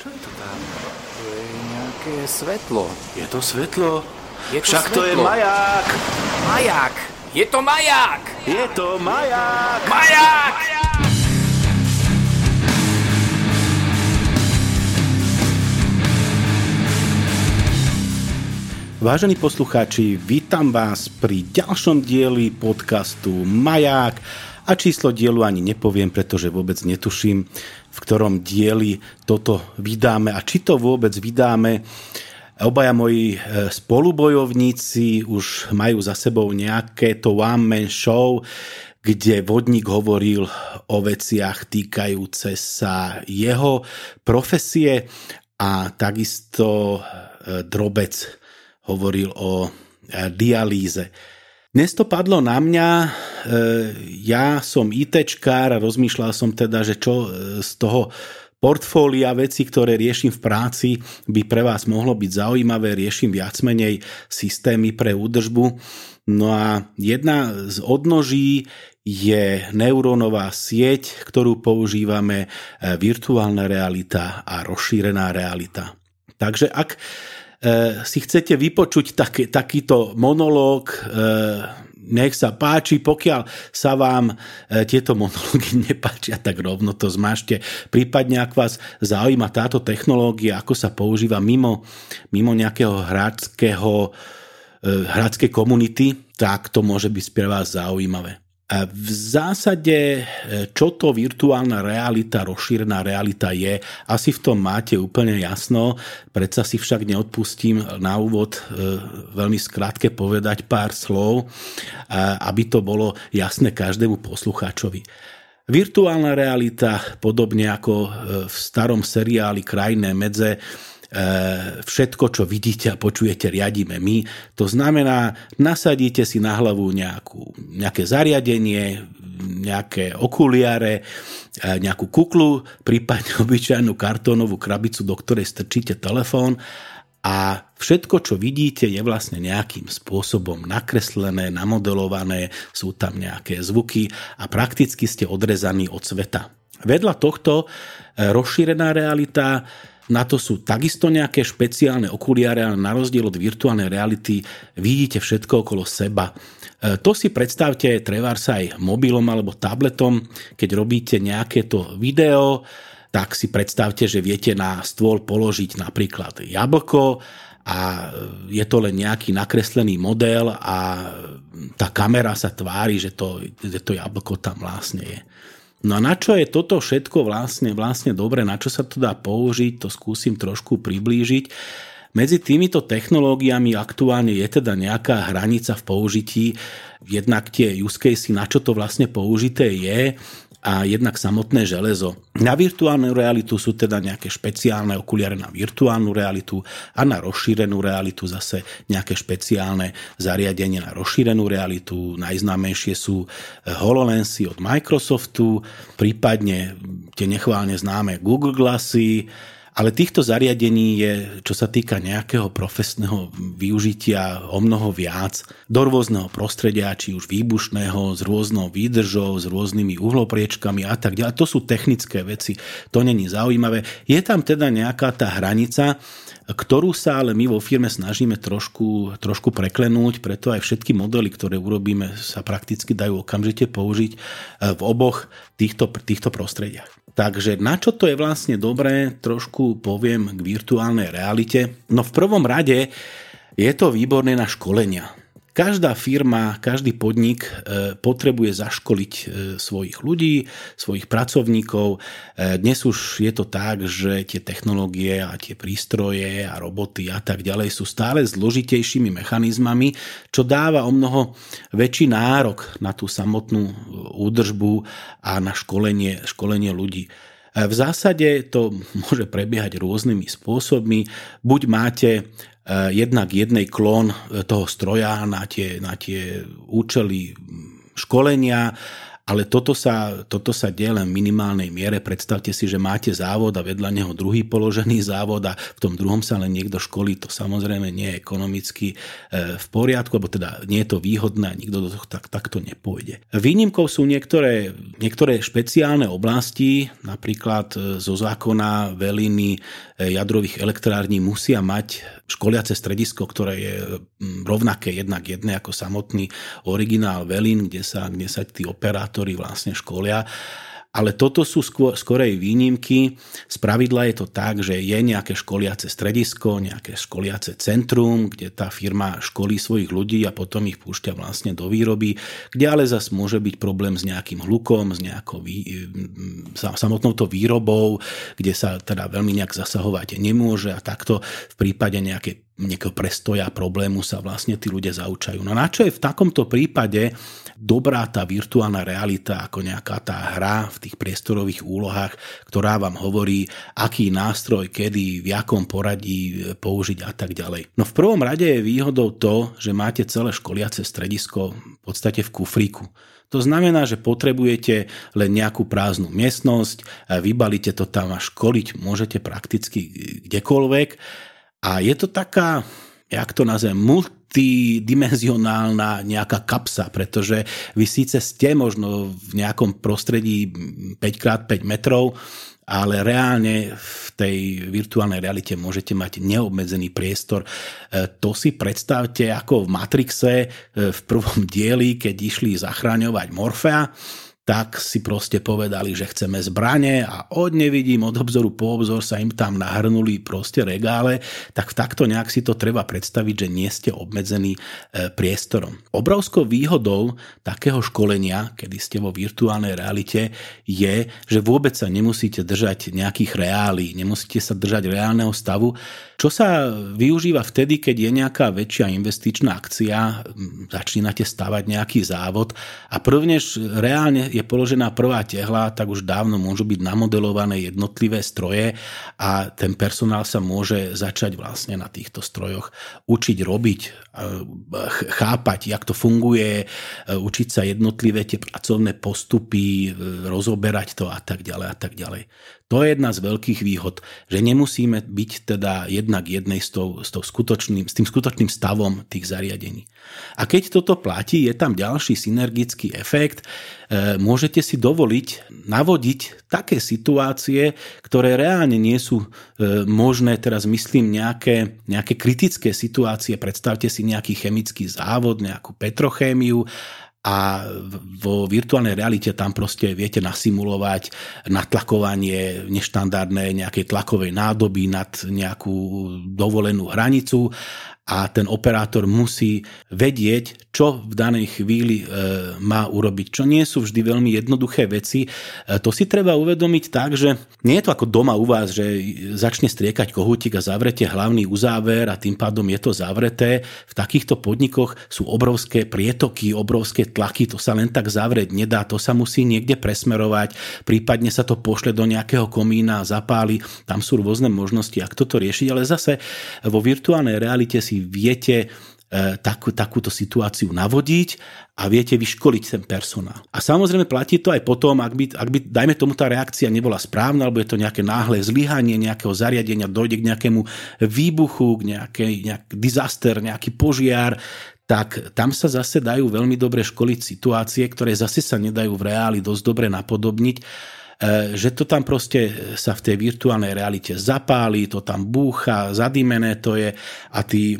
Čo je to tam? To je nejaké svetlo. Je to svetlo? Je to Však to je svetlo. maják! Maják! Je to maják! Je to maják! Maják! Vážení poslucháči, vítam vás pri ďalšom dieli podcastu Maják a číslo dielu ani nepoviem, pretože vôbec netuším, v ktorom dieli toto vydáme a či to vôbec vydáme. Obaja moji e, spolubojovníci už majú za sebou nejaké to one-man show, kde vodník hovoril o veciach týkajúce sa jeho profesie a takisto e, drobec hovoril o e, dialýze. Dnes to padlo na mňa, e, ja som ITčkár a rozmýšľal som teda, že čo e, z toho portfólia veci, ktoré riešim v práci, by pre vás mohlo byť zaujímavé. Riešim viac menej systémy pre údržbu. No a jedna z odnoží je neurónová sieť, ktorú používame virtuálna realita a rozšírená realita. Takže ak si chcete vypočuť taký, takýto monológ, nech sa páči, pokiaľ sa vám tieto monológy nepáčia, tak rovno to zmažte. Prípadne, ak vás zaujíma táto technológia, ako sa používa mimo, mimo nejakého hráčského, hráčskej komunity, tak to môže byť pre vás zaujímavé. V zásade, čo to virtuálna realita, rozšírená realita je, asi v tom máte úplne jasno, predsa si však neodpustím na úvod veľmi skrátke povedať pár slov, aby to bolo jasné každému poslucháčovi. Virtuálna realita, podobne ako v starom seriáli Krajné medze, všetko, čo vidíte a počujete, riadíme my. To znamená, nasadíte si na hlavu nejakú, nejaké zariadenie, nejaké okuliare, nejakú kuklu, prípadne obyčajnú kartónovú krabicu, do ktorej strčíte telefón a všetko, čo vidíte, je vlastne nejakým spôsobom nakreslené, namodelované, sú tam nejaké zvuky a prakticky ste odrezaní od sveta. Vedľa tohto rozšírená realita na to sú takisto nejaké špeciálne okuliare, ale na rozdiel od virtuálnej reality vidíte všetko okolo seba. To si predstavte trebárs aj mobilom alebo tabletom, keď robíte nejaké to video, tak si predstavte, že viete na stôl položiť napríklad jablko a je to len nejaký nakreslený model a tá kamera sa tvári, že to, že to jablko tam vlastne je. No a na čo je toto všetko vlastne, vlastne dobre, na čo sa to dá použiť, to skúsim trošku priblížiť. Medzi týmito technológiami aktuálne je teda nejaká hranica v použití, jednak tie use case, na čo to vlastne použité je a jednak samotné železo. Na virtuálnu realitu sú teda nejaké špeciálne okuliare na virtuálnu realitu a na rozšírenú realitu zase nejaké špeciálne zariadenie na rozšírenú realitu. Najznámejšie sú HoloLensy od Microsoftu, prípadne tie nechválne známe Google Glassy, ale týchto zariadení je, čo sa týka nejakého profesného využitia, o mnoho viac do rôzneho prostredia, či už výbušného, s rôznou výdržou, s rôznymi uhlopriečkami a tak ďalej. To sú technické veci, to není zaujímavé. Je tam teda nejaká tá hranica, ktorú sa ale my vo firme snažíme trošku, trošku preklenúť, preto aj všetky modely, ktoré urobíme, sa prakticky dajú okamžite použiť v oboch týchto, týchto prostrediach. Takže na čo to je vlastne dobré, trošku poviem k virtuálnej realite. No v prvom rade je to výborné na školenia. Každá firma, každý podnik potrebuje zaškoliť svojich ľudí, svojich pracovníkov. Dnes už je to tak, že tie technológie a tie prístroje a roboty a tak ďalej sú stále zložitejšími mechanizmami, čo dáva o mnoho väčší nárok na tú samotnú údržbu a na školenie, školenie ľudí. V zásade to môže prebiehať rôznymi spôsobmi. Buď máte jednak jednej klón toho stroja na tie, na tie účely školenia, ale toto sa, toto sa deje len v minimálnej miere. Predstavte si, že máte závod a vedľa neho druhý položený závod a v tom druhom sa len niekto školí. To samozrejme nie je ekonomicky v poriadku, alebo teda nie je to výhodné a nikto do toho tak, takto nepôjde. Výnimkou sú niektoré niektoré špeciálne oblasti, napríklad zo zákona veliny jadrových elektrární musia mať školiace stredisko, ktoré je rovnaké jednak jedné ako samotný originál velín, kde sa, kde sa tí operátori vlastne školia ale toto sú skôr, skorej výnimky. Z pravidla je to tak, že je nejaké školiace stredisko, nejaké školiace centrum, kde tá firma školí svojich ľudí a potom ich púšťa vlastne do výroby, kde ale zas môže byť problém s nejakým hlukom, s nejakou vý, samotnou to výrobou, kde sa teda veľmi nejak zasahovať nemôže a takto v prípade nejakej nejakého prestoja problému sa vlastne tí ľudia zaučajú. No na čo je v takomto prípade dobrá tá virtuálna realita ako nejaká tá hra v tých priestorových úlohách, ktorá vám hovorí, aký nástroj, kedy, v jakom poradí použiť a tak ďalej. No v prvom rade je výhodou to, že máte celé školiace stredisko v podstate v kufríku. To znamená, že potrebujete len nejakú prázdnu miestnosť, vybalíte to tam a školiť môžete prakticky kdekoľvek a je to taká, jak to nazvem, multidimenzionálna nejaká kapsa, pretože vy síce ste možno v nejakom prostredí 5x5 metrov, ale reálne v tej virtuálnej realite môžete mať neobmedzený priestor. E, to si predstavte ako v Matrixe e, v prvom dieli, keď išli zachráňovať Morfea tak si proste povedali, že chceme zbranie a od nevidím, od obzoru po obzor sa im tam nahrnuli proste regále, tak takto nejak si to treba predstaviť, že nie ste obmedzení e, priestorom. Obrovskou výhodou takého školenia, kedy ste vo virtuálnej realite, je, že vôbec sa nemusíte držať nejakých reálí, nemusíte sa držať reálneho stavu, čo sa využíva vtedy, keď je nejaká väčšia investičná akcia, začínate stavať nejaký závod a prvnež reálne je položená prvá tehla, tak už dávno môžu byť namodelované jednotlivé stroje a ten personál sa môže začať vlastne na týchto strojoch učiť robiť, chápať, jak to funguje, učiť sa jednotlivé tie pracovné postupy, rozoberať to a tak ďalej a tak ďalej. To je jedna z veľkých výhod, že nemusíme byť teda jednak jednej s, tou, s, tou skutočným, s tým skutočným stavom tých zariadení. A keď toto platí, je tam ďalší synergický efekt. E, môžete si dovoliť navodiť také situácie, ktoré reálne nie sú e, možné, teraz myslím nejaké, nejaké kritické situácie. Predstavte si nejaký chemický závod, nejakú petrochémiu a vo virtuálnej realite tam proste viete nasimulovať natlakovanie neštandardné nejakej tlakovej nádoby nad nejakú dovolenú hranicu a ten operátor musí vedieť, čo v danej chvíli e, má urobiť, čo nie sú vždy veľmi jednoduché veci. E, to si treba uvedomiť tak, že nie je to ako doma u vás, že začne striekať kohútik a zavrete hlavný uzáver a tým pádom je to zavreté. V takýchto podnikoch sú obrovské prietoky, obrovské tlaky, to sa len tak zavrieť nedá, to sa musí niekde presmerovať, prípadne sa to pošle do nejakého komína zapáli, tam sú rôzne možnosti, ak toto riešiť, ale zase vo virtuálnej realite si viete e, takú, takúto situáciu navodiť a viete vyškoliť ten personál. A samozrejme platí to aj potom, ak by, ak by dajme tomu, tá reakcia nebola správna, alebo je to nejaké náhle zlyhanie nejakého zariadenia, dojde k nejakému výbuchu, k nejakej, nejak disaster, nejaký požiar, tak tam sa zase dajú veľmi dobre školiť situácie, ktoré zase sa nedajú v reáli dosť dobre napodobniť že to tam proste sa v tej virtuálnej realite zapáli, to tam búcha, zadímené to je a tí e,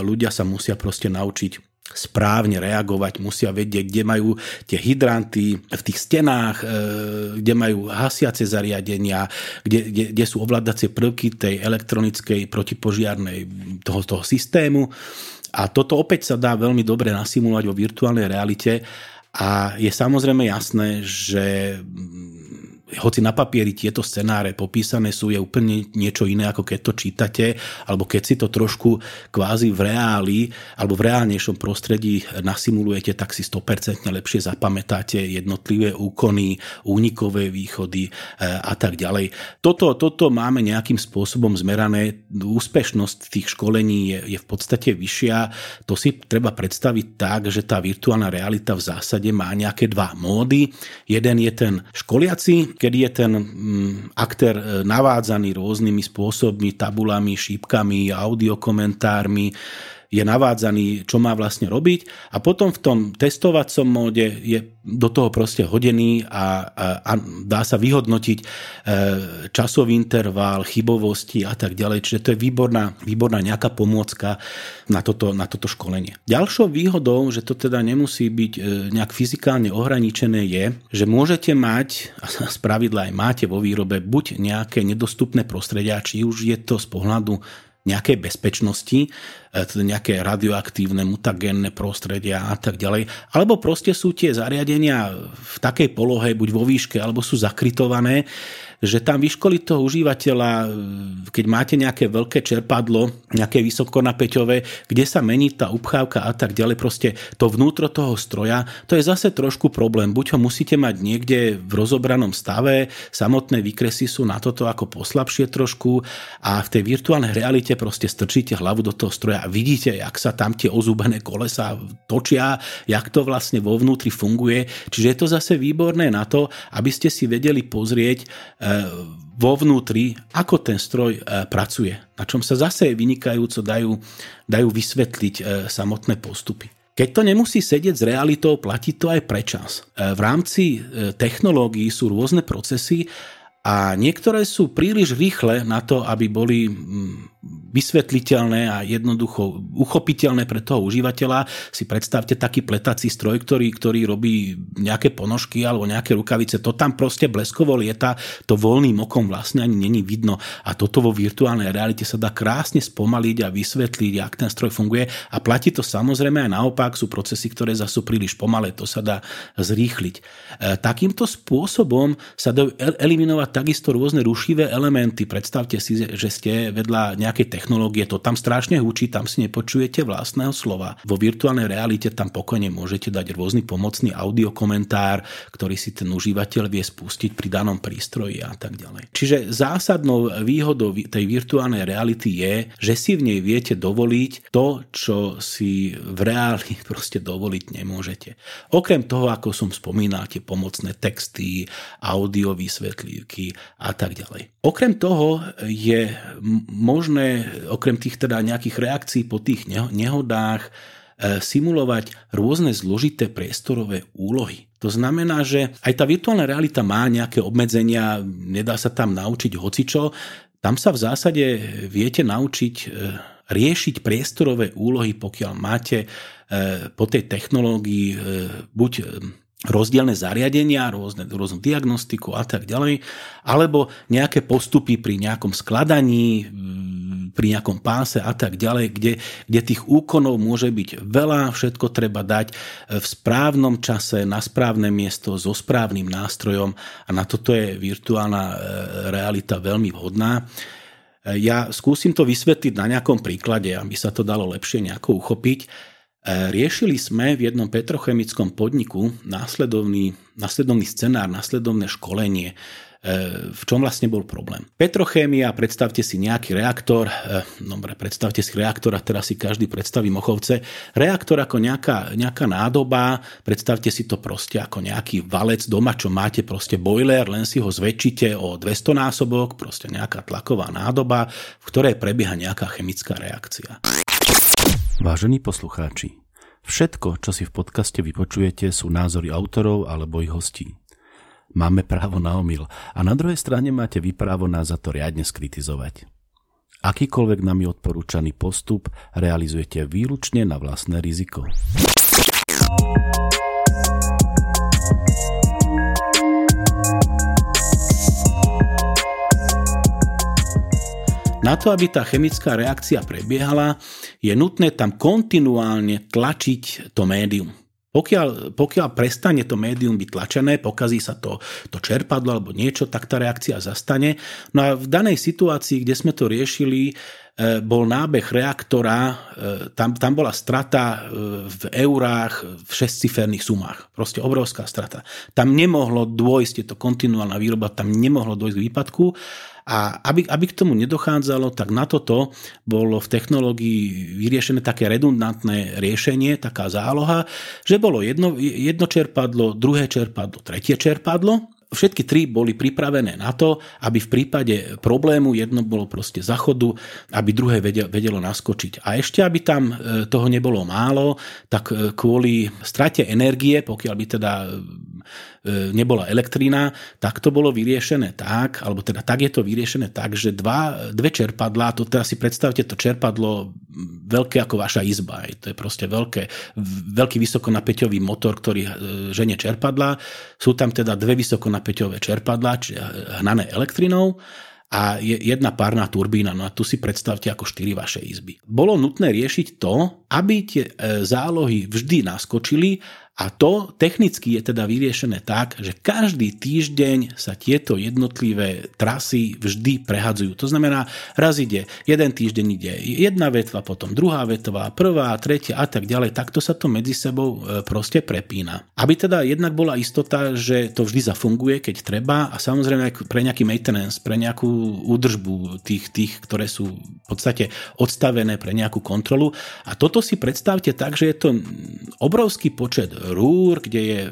ľudia sa musia proste naučiť správne reagovať, musia vedieť, kde majú tie hydranty v tých stenách, e, kde majú hasiace zariadenia, kde, kde, kde sú ovládacie prvky tej elektronickej protipožiarnej toho, toho systému. A toto opäť sa dá veľmi dobre nasimulovať vo virtuálnej realite a je samozrejme jasné, že hoci na papieri tieto scenáre popísané sú, je úplne niečo iné, ako keď to čítate, alebo keď si to trošku kvázi v reáli, alebo v reálnejšom prostredí nasimulujete, tak si 100% lepšie zapamätáte jednotlivé úkony, únikové východy e, a tak ďalej. Toto, toto máme nejakým spôsobom zmerané. Úspešnosť tých školení je, je v podstate vyššia. To si treba predstaviť tak, že tá virtuálna realita v zásade má nejaké dva módy. Jeden je ten školiaci, kedy je ten mm, aktér e, navádzaný rôznymi spôsobmi, tabulami, šípkami, audiokomentármi, je navádzaný, čo má vlastne robiť a potom v tom testovacom móde je do toho proste hodený a, a, a dá sa vyhodnotiť e, časový interval, chybovosti a tak ďalej. Čiže to je výborná, výborná nejaká pomôcka na toto, na toto školenie. Ďalšou výhodou, že to teda nemusí byť e, nejak fyzikálne ohraničené je, že môžete mať, a spravidla aj máte vo výrobe, buď nejaké nedostupné prostredia, či už je to z pohľadu nejakej bezpečnosti, e, teda nejaké radioaktívne, mutagénne prostredia a tak ďalej. Alebo proste sú tie zariadenia v takej polohe, buď vo výške, alebo sú zakrytované, že tam vyškoliť toho užívateľa, keď máte nejaké veľké čerpadlo, nejaké vysokonapeťové, kde sa mení tá upchávka a tak ďalej, proste to vnútro toho stroja, to je zase trošku problém. Buď ho musíte mať niekde v rozobranom stave, samotné výkresy sú na toto ako poslabšie trošku a v tej virtuálnej realite proste strčíte hlavu do toho stroja a vidíte, jak sa tam tie ozúbené kolesa točia, jak to vlastne vo vnútri funguje. Čiže je to zase výborné na to, aby ste si vedeli pozrieť vo vnútri, ako ten stroj e, pracuje, na čom sa zase vynikajúco dajú, dajú vysvetliť e, samotné postupy. Keď to nemusí sedieť s realitou, platí to aj prečas. E, v rámci technológií sú rôzne procesy a niektoré sú príliš rýchle na to, aby boli vysvetliteľné a jednoducho uchopiteľné pre toho užívateľa. Si predstavte taký pletací stroj, ktorý, ktorý robí nejaké ponožky alebo nejaké rukavice. To tam proste bleskovo lieta, to voľným okom vlastne ani není vidno. A toto vo virtuálnej realite sa dá krásne spomaliť a vysvetliť, jak ten stroj funguje. A platí to samozrejme aj naopak, sú procesy, ktoré zase sú príliš pomalé, to sa dá zrýchliť. E, takýmto spôsobom sa dajú eliminovať takisto rôzne rušivé elementy. Predstavte si, že ste vedľa nejakej technológie, to tam strašne hučí, tam si nepočujete vlastného slova. Vo virtuálnej realite tam pokojne môžete dať rôzny pomocný audiokomentár, ktorý si ten užívateľ vie spustiť pri danom prístroji a tak ďalej. Čiže zásadnou výhodou tej virtuálnej reality je, že si v nej viete dovoliť to, čo si v reáli proste dovoliť nemôžete. Okrem toho, ako som spomínal, tie pomocné texty, audio vysvetlívky a tak ďalej. Okrem toho je možné okrem tých teda nejakých reakcií po tých nehodách e, simulovať rôzne zložité priestorové úlohy. To znamená, že aj tá virtuálna realita má nejaké obmedzenia, nedá sa tam naučiť hocičo, tam sa v zásade viete naučiť e, riešiť priestorové úlohy, pokiaľ máte e, po tej technológii buď rozdielne zariadenia, rôzne, rôznu diagnostiku a tak ďalej, alebo nejaké postupy pri nejakom skladaní, pri nejakom páse a tak ďalej, kde, kde tých úkonov môže byť veľa, všetko treba dať v správnom čase, na správne miesto, so správnym nástrojom a na toto je virtuálna e, realita veľmi vhodná. E, ja skúsim to vysvetliť na nejakom príklade, aby sa to dalo lepšie nejako uchopiť. E, riešili sme v jednom petrochemickom podniku následovný, následovný scenár, následovné školenie, e, v čom vlastne bol problém. Petrochémia, predstavte si nejaký reaktor, e, dobre, predstavte si reaktor a teraz si každý predstaví mochovce. Reaktor ako nejaká, nejaká nádoba, predstavte si to proste ako nejaký valec doma, čo máte proste boiler, len si ho zväčšite o 200 násobok, proste nejaká tlaková nádoba, v ktorej prebieha nejaká chemická reakcia. Vážení poslucháči, všetko, čo si v podcaste vypočujete, sú názory autorov alebo ich hostí. Máme právo na omyl a na druhej strane máte vy právo nás za to riadne skritizovať. Akýkoľvek nami odporúčaný postup realizujete výlučne na vlastné riziko. Na to, aby tá chemická reakcia prebiehala, je nutné tam kontinuálne tlačiť to médium. Pokiaľ, pokiaľ prestane to médium byť tlačené, pokazí sa to, to čerpadlo alebo niečo, tak tá reakcia zastane. No a v danej situácii, kde sme to riešili, e, bol nábeh reaktora, e, tam, tam bola strata e, v eurách v šestciferných sumách. Proste obrovská strata. Tam nemohlo dôjsť, je to kontinuálna výroba, tam nemohlo dôjsť k výpadku a aby, aby k tomu nedochádzalo, tak na toto bolo v technológii vyriešené také redundantné riešenie, taká záloha, že bolo jedno, jedno čerpadlo, druhé čerpadlo, tretie čerpadlo všetky tri boli pripravené na to, aby v prípade problému jedno bolo proste zachodu, aby druhé vedelo naskočiť. A ešte, aby tam e, toho nebolo málo, tak e, kvôli strate energie, pokiaľ by teda nebola elektrina, tak to bolo vyriešené tak, alebo teda tak je to vyriešené tak, že dva, dve čerpadlá, to teraz si predstavte to čerpadlo veľké ako vaša izba, to je proste veľké, veľký vysokonapäťový motor, ktorý e, žene čerpadlá, sú tam teda dve vysokonapäťové čerpadlá, či hnané elektrinou a je jedna párna turbína. No a tu si predstavte ako štyri vaše izby. Bolo nutné riešiť to, aby tie e, zálohy vždy naskočili a to technicky je teda vyriešené tak, že každý týždeň sa tieto jednotlivé trasy vždy prehadzujú. To znamená, raz ide, jeden týždeň ide jedna vetva, potom druhá vetva, prvá, tretia a tak ďalej. Takto sa to medzi sebou e, proste prepína. Aby teda jednak bola istota, že to vždy zafunguje, keď treba a samozrejme pre nejaký maintenance, pre nejakú údržbu tých, tých, ktoré sú v podstate odstavené pre nejakú kontrolu. A toto si predstavte tak, že je to obrovský počet rúr, kde je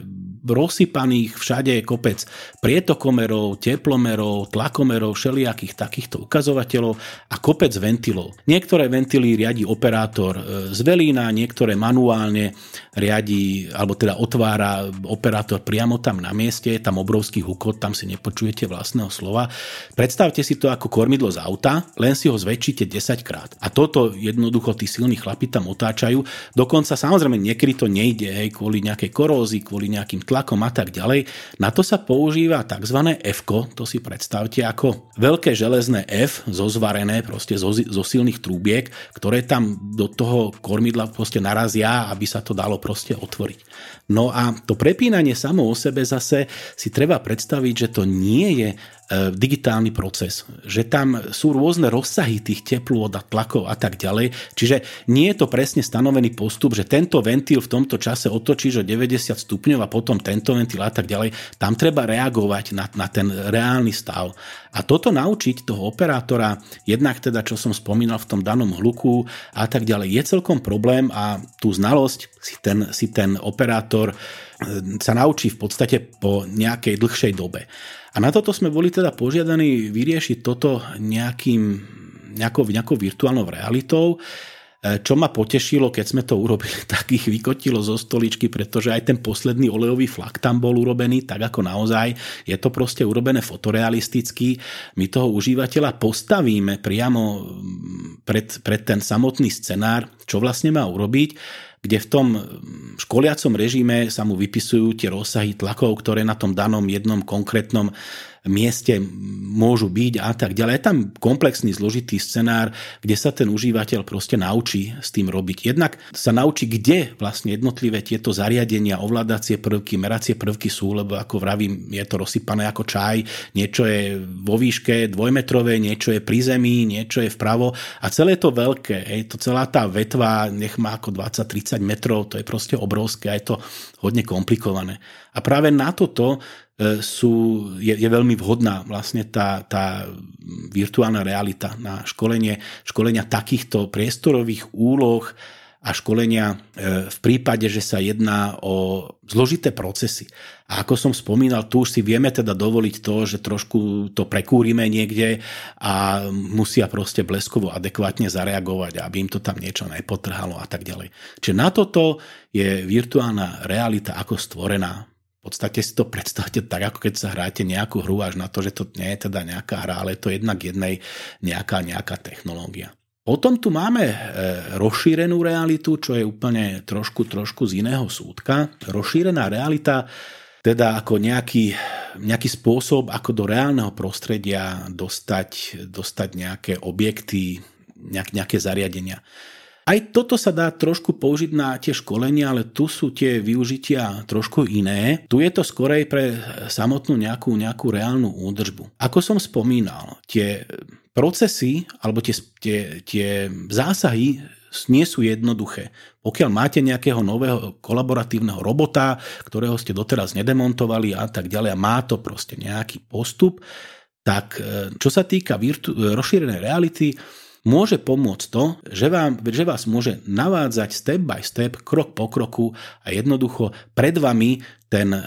rozsypaných všade je kopec prietokomerov, teplomerov, tlakomerov, všelijakých takýchto ukazovateľov a kopec ventilov. Niektoré ventily riadi operátor e, z velína, niektoré manuálne riadi, alebo teda otvára operátor priamo tam na mieste, je tam obrovský hukot, tam si nepočujete vlastného slova. Predstavte si to ako kormidlo z auta, len si ho zväčšite 10 krát. A toto jednoducho tí silní chlapi tam otáčajú. Dokonca samozrejme niekedy to nejde, hej, kvôli nejakej korózii, kvôli nejakým tlakom tlakom a tak ďalej. Na to sa používa tzv. f to si predstavte ako veľké železné F, zozvarené proste zo, zo silných trúbiek, ktoré tam do toho kormidla proste narazia, aby sa to dalo proste otvoriť. No a to prepínanie samo o sebe zase si treba predstaviť, že to nie je digitálny proces, že tam sú rôzne rozsahy tých teplôt a tlakov a tak ďalej, čiže nie je to presne stanovený postup, že tento ventil v tomto čase otočíš o 90 stupňov a potom tento ventil a tak ďalej, tam treba reagovať na, na ten reálny stav. A toto naučiť toho operátora, jednak teda, čo som spomínal v tom danom hluku a tak ďalej, je celkom problém a tú znalosť si ten, si ten operátor e, sa naučí v podstate po nejakej dlhšej dobe. A na toto sme boli teda požiadaní vyriešiť toto nejakým, nejakou, nejakou virtuálnou realitou. E, čo ma potešilo, keď sme to urobili, tak ich vykotilo zo stoličky, pretože aj ten posledný olejový flak tam bol urobený, tak ako naozaj. Je to proste urobené fotorealisticky. My toho užívateľa postavíme priamo pred, pred ten samotný scenár, čo vlastne má urobiť kde v tom školiacom režime sa mu vypisujú tie rozsahy tlakov, ktoré na tom danom jednom konkrétnom mieste môžu byť a tak ďalej. Je tam komplexný, zložitý scenár, kde sa ten užívateľ proste naučí s tým robiť. Jednak sa naučí, kde vlastne jednotlivé tieto zariadenia, ovládacie prvky, meracie prvky sú, lebo ako vravím, je to rozsypané ako čaj, niečo je vo výške dvojmetrové, niečo je pri zemi, niečo je vpravo a celé to veľké, je to celá tá vetva, nech má ako 20-30 metrov, to je proste obrovské a je to hodne komplikované. A práve na toto sú, je, je veľmi vhodná vlastne tá, tá virtuálna realita na školenie, školenia takýchto priestorových úloh a školenia e, v prípade, že sa jedná o zložité procesy. A ako som spomínal, tu už si vieme teda dovoliť to, že trošku to prekúrime niekde a musia proste bleskovo adekvátne zareagovať, aby im to tam niečo nepotrhalo a tak ďalej. Čiže na toto je virtuálna realita ako stvorená podstate si to predstavte tak, ako keď sa hráte nejakú hru až na to, že to nie je teda nejaká hra, ale je to jednak jednej nejaká, nejaká technológia. Potom tu máme e, rozšírenú realitu, čo je úplne trošku, trošku z iného súdka. Rozšírená realita teda ako nejaký, nejaký spôsob, ako do reálneho prostredia dostať, dostať nejaké objekty, nejak, nejaké zariadenia. Aj toto sa dá trošku použiť na tie školenia, ale tu sú tie využitia trošku iné. Tu je to skorej pre samotnú nejakú, nejakú reálnu údržbu. Ako som spomínal, tie procesy alebo tie, tie, tie zásahy nie sú jednoduché. Pokiaľ máte nejakého nového kolaboratívneho robota, ktorého ste doteraz nedemontovali a tak ďalej a má to proste nejaký postup, tak e, čo sa týka virtu- rozšírenej reality, môže pomôcť to, že, vám, že vás môže navádzať step by step, krok po kroku a jednoducho pred vami ten, e,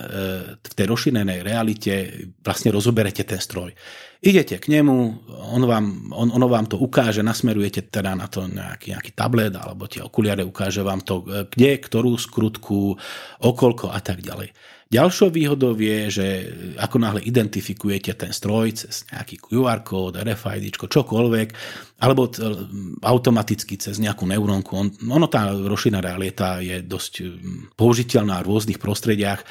v tej rozšírenej realite vlastne rozoberete ten stroj. Idete k nemu, on vám, on, ono vám to ukáže, nasmerujete teda na to nejaký, nejaký tablet alebo tie okuliare, ukáže vám to, e, kde, ktorú skrutku, okolko a tak ďalej. Ďalšou výhodou je, že ako náhle identifikujete ten stroj cez nejaký QR kód, RFID, čokoľvek, alebo t- automaticky cez nejakú neurónku, on, ono tá rozšírená realita je dosť použiteľná v rôznych prostrediach,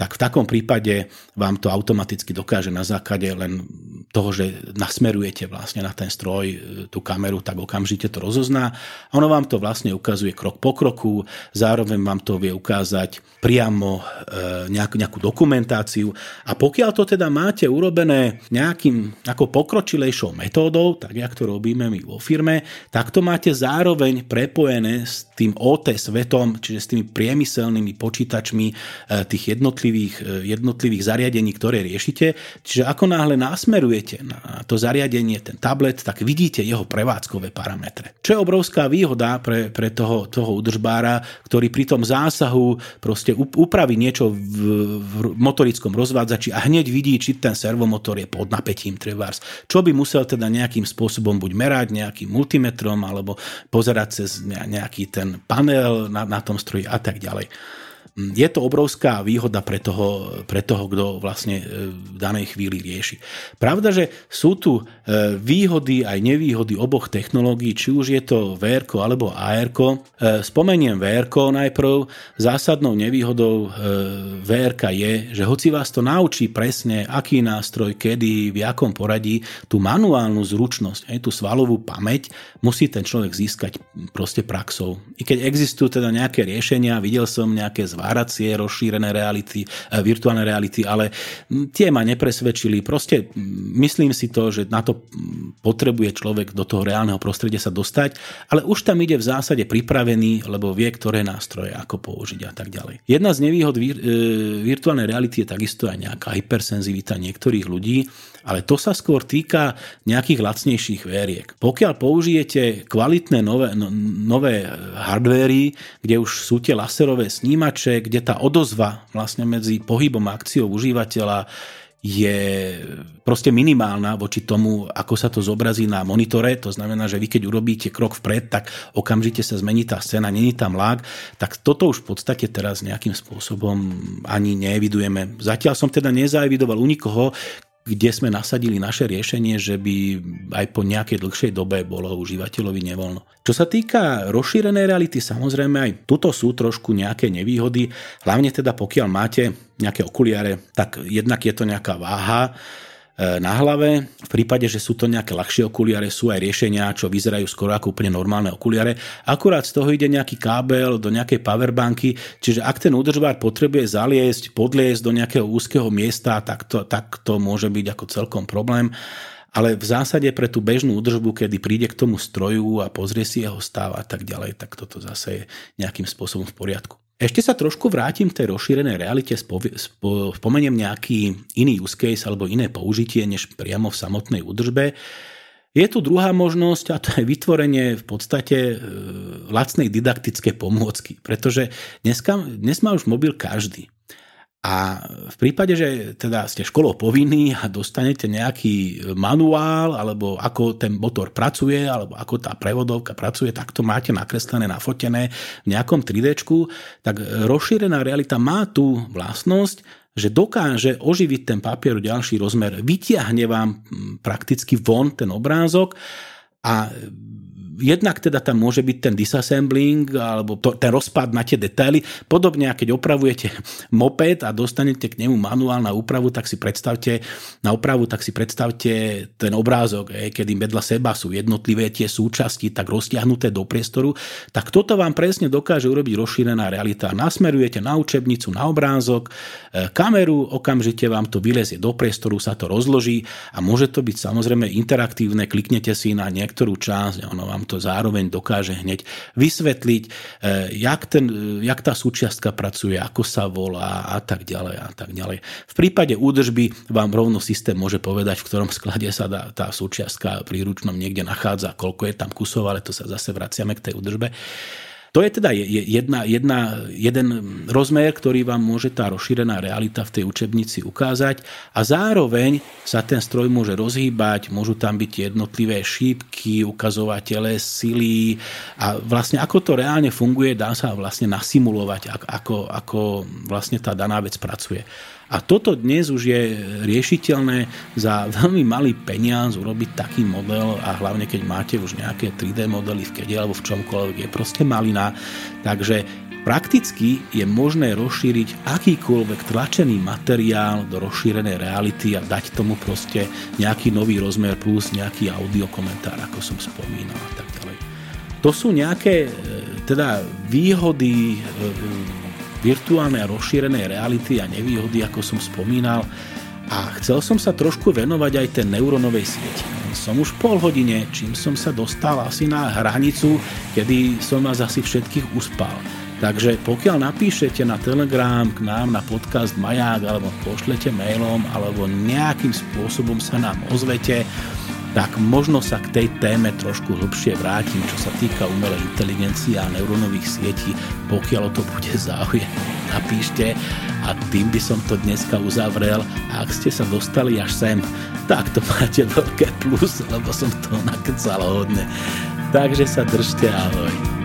tak v takom prípade vám to automaticky dokáže na základe len toho, že nasmerujete vlastne na ten stroj e, tú kameru, tak okamžite to rozozná. Ono vám to vlastne ukazuje krok po kroku, zároveň vám to vie ukázať priamo e, nejakú, nejakú dokumentáciu a pokiaľ to teda máte urobené nejakým ako pokročilejšou metódou, tak jak to robíme my vo firme, tak to máte zároveň prepojené s tým OT svetom, čiže s tými priemyselnými počítačmi e, tých jednotlivých jednotlivých, e, jednotlivých zariadení, ktoré riešite. Čiže ako náhle nasmerujete na to zariadenie, ten tablet, tak vidíte jeho prevádzkové parametre. Čo je obrovská výhoda pre, pre toho, toho udržbára, ktorý pri tom zásahu proste upraví niečo v, v motorickom rozvádzači a hneď vidí, či ten servomotor je pod napätím trebárs. Čo by musel teda nejakým spôsobom buď merať nejakým multimetrom alebo pozerať cez nejaký ten panel na, na tom stroji a tak ďalej je to obrovská výhoda pre toho, pre toho, kto vlastne e, v danej chvíli rieši. Pravda, že sú tu e, výhody aj nevýhody oboch technológií, či už je to VR alebo AR. E, spomeniem VR najprv. Zásadnou nevýhodou VR je, že hoci vás to naučí presne, aký nástroj, kedy, v jakom poradí, tú manuálnu zručnosť, aj tú svalovú pamäť, musí ten človek získať proste praxou. I keď existujú teda nejaké riešenia, videl som nejaké zvláštne zváracie rozšírené reality, e, virtuálne reality, ale tie ma nepresvedčili. Proste myslím si to, že na to potrebuje človek do toho reálneho prostredia sa dostať, ale už tam ide v zásade pripravený, lebo vie, ktoré nástroje, ako použiť a tak ďalej. Jedna z nevýhod vir, e, virtuálnej reality je takisto aj nejaká hypersenzivita niektorých ľudí, ale to sa skôr týka nejakých lacnejších veriek. Pokiaľ použijete kvalitné nové, no, nové hardvery, kde už sú tie laserové snímače, kde tá odozva vlastne medzi pohybom a akciou užívateľa je proste minimálna voči tomu, ako sa to zobrazí na monitore. To znamená, že vy keď urobíte krok vpred, tak okamžite sa zmení tá scéna, není tam lag. Tak toto už v podstate teraz nejakým spôsobom ani neevidujeme. Zatiaľ som teda nezaevidoval u nikoho, kde sme nasadili naše riešenie, že by aj po nejakej dlhšej dobe bolo užívateľovi nevoľno. Čo sa týka rozšírenej reality, samozrejme aj tuto sú trošku nejaké nevýhody, hlavne teda pokiaľ máte nejaké okuliare, tak jednak je to nejaká váha, na hlave. V prípade, že sú to nejaké ľahšie okuliare, sú aj riešenia, čo vyzerajú skoro ako úplne normálne okuliare. Akurát z toho ide nejaký kábel do nejakej powerbanky, čiže ak ten údržbár potrebuje zaliesť, podliesť do nejakého úzkeho miesta, tak to, tak to môže byť ako celkom problém ale v zásade pre tú bežnú údržbu, kedy príde k tomu stroju a pozrie si jeho stav a tak ďalej, tak toto zase je nejakým spôsobom v poriadku. Ešte sa trošku vrátim k tej rozšírenej realite, spomeniem nejaký iný use case alebo iné použitie, než priamo v samotnej údržbe. Je tu druhá možnosť a to je vytvorenie v podstate e, lacnej didaktické pomôcky, pretože dneska, dnes má už mobil každý. A v prípade, že teda ste školou povinní a dostanete nejaký manuál, alebo ako ten motor pracuje, alebo ako tá prevodovka pracuje, tak to máte nakreslené, nafotené v nejakom 3D, tak rozšírená realita má tú vlastnosť, že dokáže oživiť ten papier ďalší rozmer, vytiahne vám prakticky von ten obrázok a jednak teda tam môže byť ten disassembling alebo to, ten rozpad na tie detaily. Podobne, keď opravujete moped a dostanete k nemu manuál na úpravu, tak si predstavte na opravu, tak si predstavte ten obrázok, je, kedy medla seba sú jednotlivé tie súčasti tak roztiahnuté do priestoru, tak toto vám presne dokáže urobiť rozšírená realita. Nasmerujete na učebnicu, na obrázok, e, kameru, okamžite vám to vylezie do priestoru, sa to rozloží a môže to byť samozrejme interaktívne, kliknete si na niektorú časť, ono vám to zároveň dokáže hneď vysvetliť, jak, ten, jak tá súčiastka pracuje, ako sa volá a tak ďalej a tak ďalej. V prípade údržby vám rovno systém môže povedať, v ktorom sklade sa dá, tá súčiastka pri ručnom niekde nachádza, koľko je tam kusov, ale to sa zase vraciame k tej údržbe. To je teda jedna, jedna, jeden rozmer, ktorý vám môže tá rozšírená realita v tej učebnici ukázať a zároveň sa ten stroj môže rozhýbať, môžu tam byť jednotlivé šípky, ukazovatele, sily a vlastne ako to reálne funguje, dá sa vlastne nasimulovať, ako, ako vlastne tá daná vec pracuje. A toto dnes už je riešiteľné za veľmi malý peniaz urobiť taký model a hlavne keď máte už nejaké 3D modely v kede alebo v čomkoľvek, je proste malina. Takže Prakticky je možné rozšíriť akýkoľvek tlačený materiál do rozšírenej reality a dať tomu proste nejaký nový rozmer plus nejaký audio komentár, ako som spomínal a tak ďalej. To sú nejaké e, teda výhody e, virtuálnej a rozšírenej reality a nevýhody, ako som spomínal. A chcel som sa trošku venovať aj tej neuronovej sieti. Som už pol hodine, čím som sa dostal asi na hranicu, kedy som vás asi všetkých uspal. Takže pokiaľ napíšete na Telegram k nám na podcast Maják alebo pošlete mailom alebo nejakým spôsobom sa nám ozvete, tak možno sa k tej téme trošku hlbšie vrátim, čo sa týka umelej inteligencie a neurónových sietí, pokiaľ to bude záujem. Napíšte a tým by som to dneska uzavrel a ak ste sa dostali až sem, tak to máte veľké plus, lebo som to nakecal hodne. Takže sa držte, ahoj.